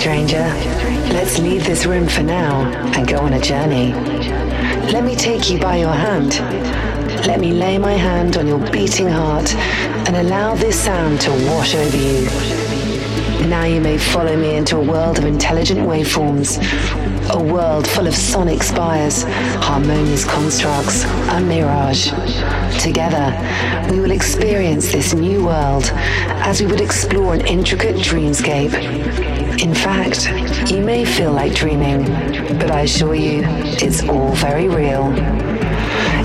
stranger. Let's leave this room for now and go on a journey. Let me take you by your hand. Let me lay my hand on your beating heart and allow this sound to wash over you. Now you may follow me into a world of intelligent waveforms, a world full of sonic spires, harmonious constructs, a mirage. Together, we will experience this new world as we would explore an intricate dreamscape. In fact, you may feel like dreaming, but I assure you, it's all very real.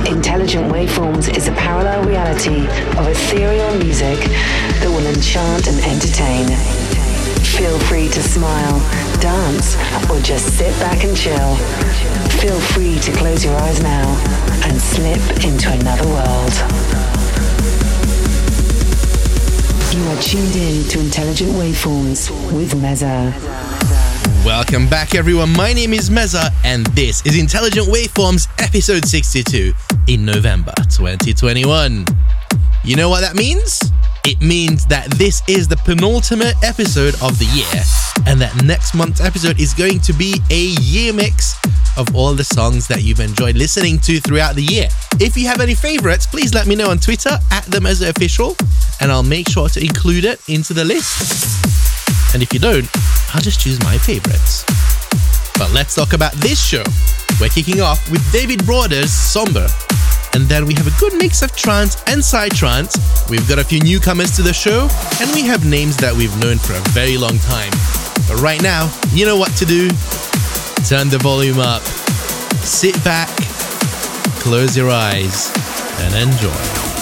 Intelligent Waveforms is a parallel reality of ethereal music that will enchant and entertain. Feel free to smile, dance, or just sit back and chill. Feel free to close your eyes now and slip into another world. You are tuned in to Intelligent Waveforms with Meza. Welcome back, everyone. My name is Meza, and this is Intelligent Waveforms episode 62 in November 2021. You know what that means? It means that this is the penultimate episode of the year, and that next month's episode is going to be a year mix of all the songs that you've enjoyed listening to throughout the year. If you have any favorites, please let me know on Twitter at the Meza Official, and I'll make sure to include it into the list. And if you don't, I'll just choose my favorites. But let's talk about this show. We're kicking off with David Broder's Somber. And then we have a good mix of trance and psytrance. We've got a few newcomers to the show, and we have names that we've known for a very long time. But right now, you know what to do. Turn the volume up, sit back, close your eyes, and enjoy.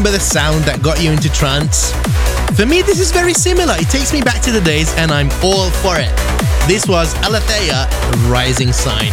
Remember the sound that got you into trance? For me, this is very similar. It takes me back to the days, and I'm all for it. This was Aletheia, Rising Sign.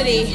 Intensity,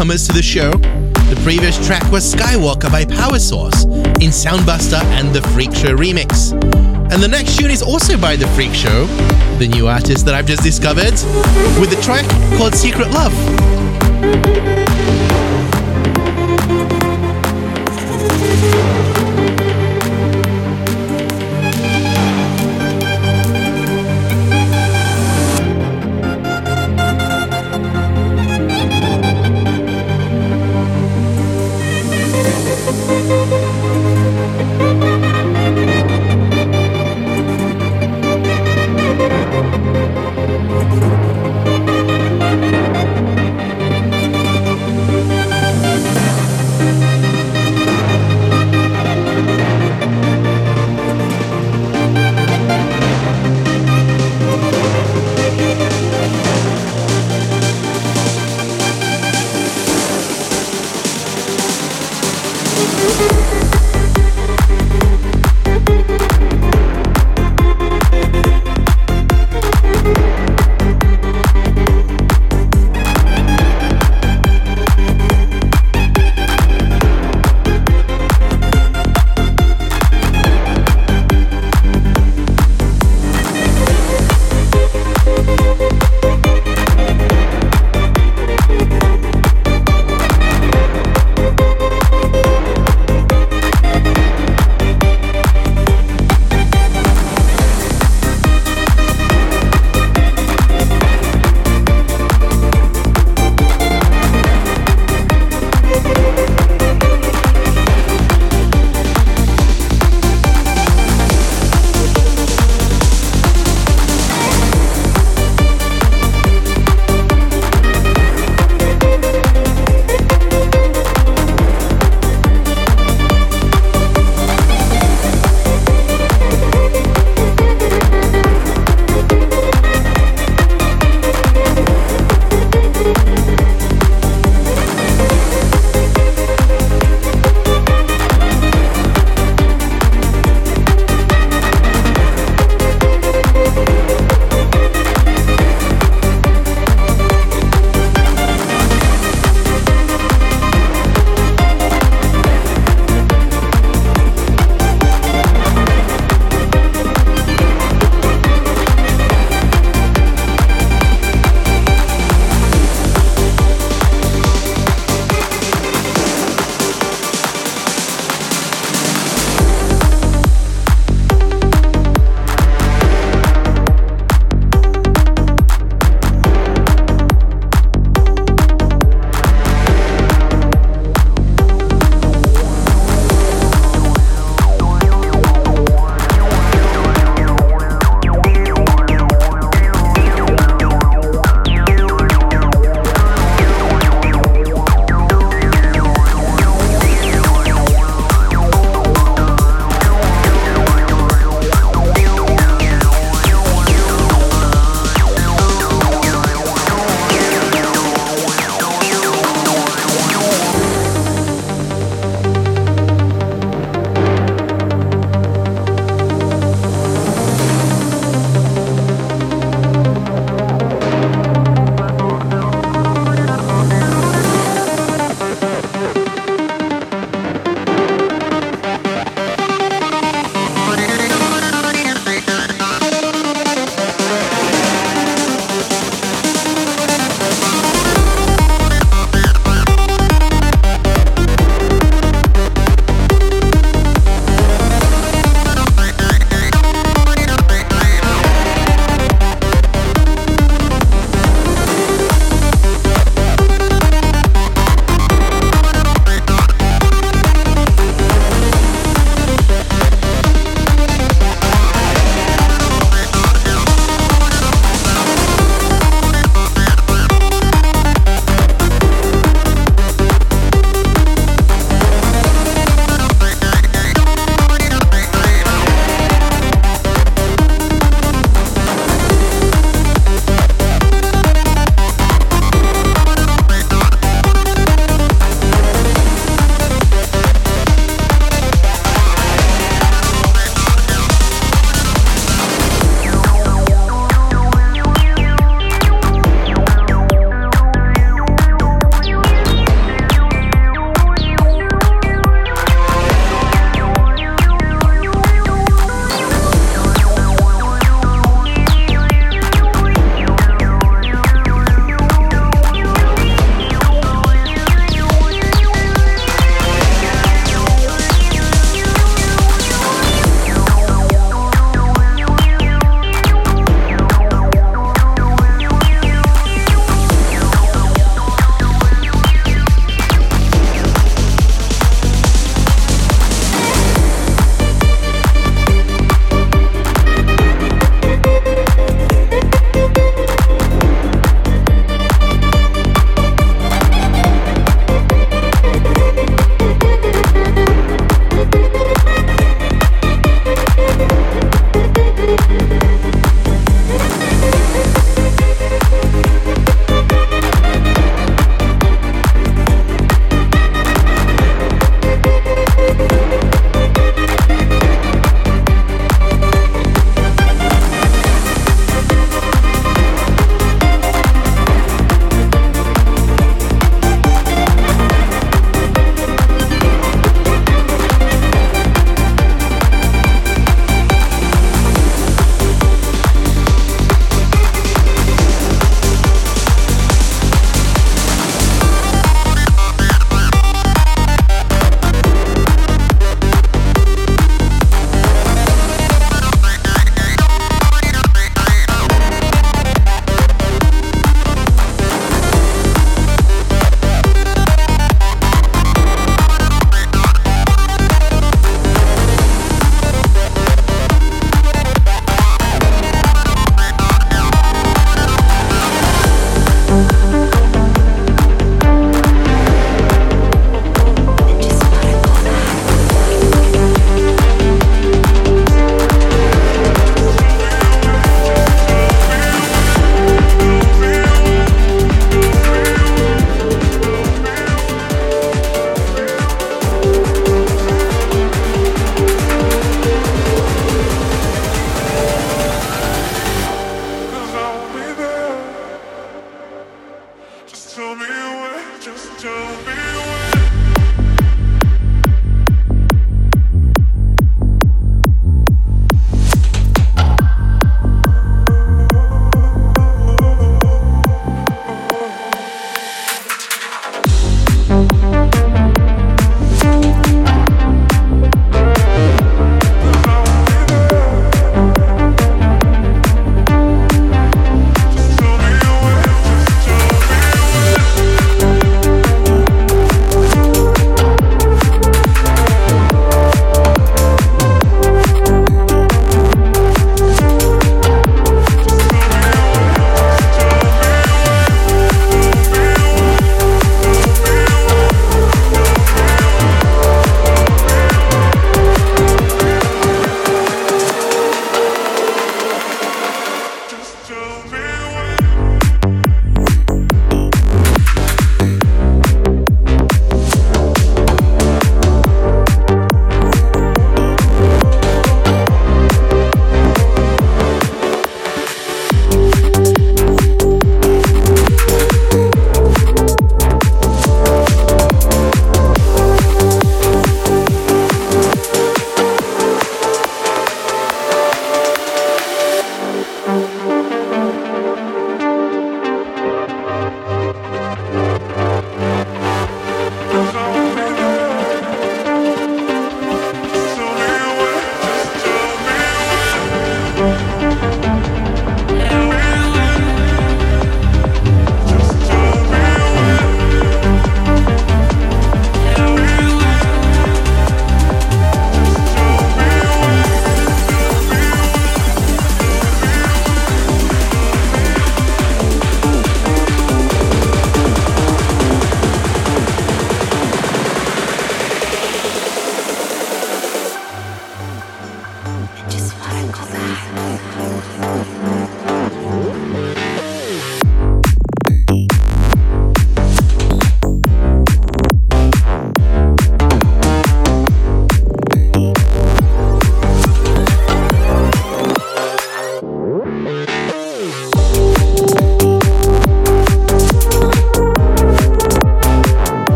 newcomers to the show. The previous track was Skywalker by Power Source in Soundbuster and the Freak Show remix. And the next tune is also by the Freak Show, the new artist that I've just discovered, with a track called Secret Love.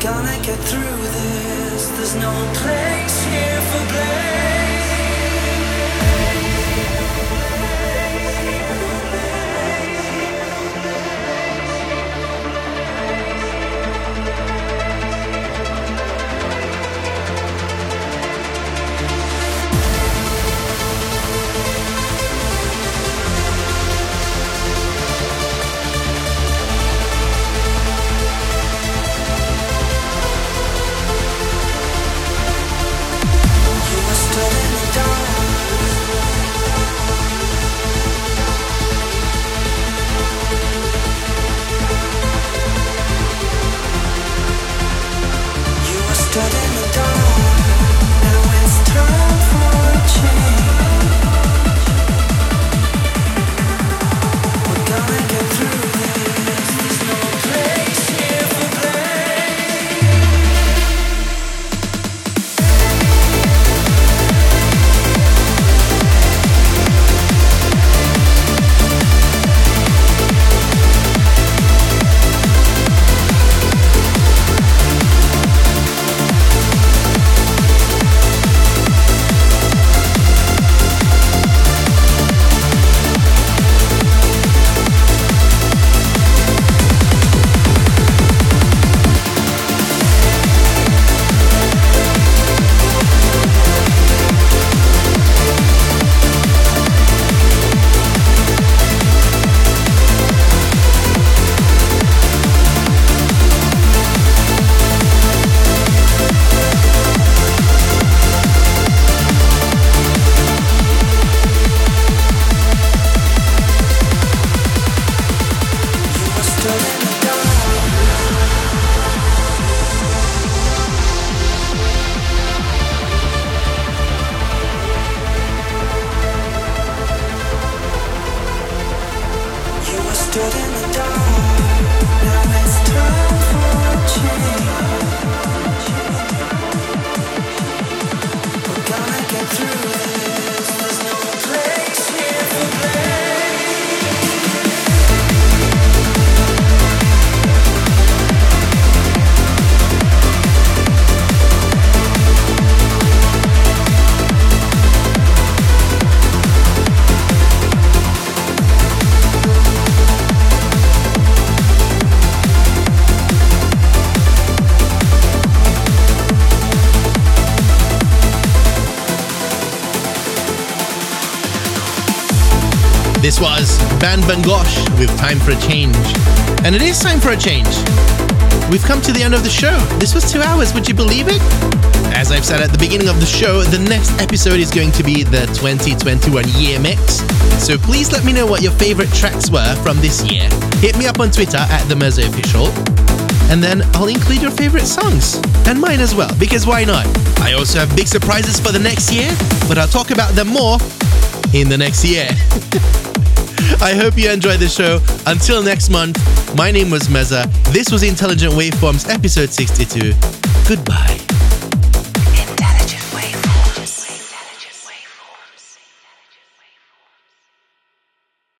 Gonna get through this. There's no place here for blame. Was Ban Bangosh with Time for a Change. And it is time for a change. We've come to the end of the show. This was two hours, would you believe it? As I've said at the beginning of the show, the next episode is going to be the 2021 year mix. So please let me know what your favorite tracks were from this year. Hit me up on Twitter at the Merzo Official. And then I'll include your favorite songs. And mine as well, because why not? I also have big surprises for the next year, but I'll talk about them more in the next year. I hope you enjoyed the show. Until next month, my name was Meza. This was Intelligent Waveforms episode 62. Goodbye.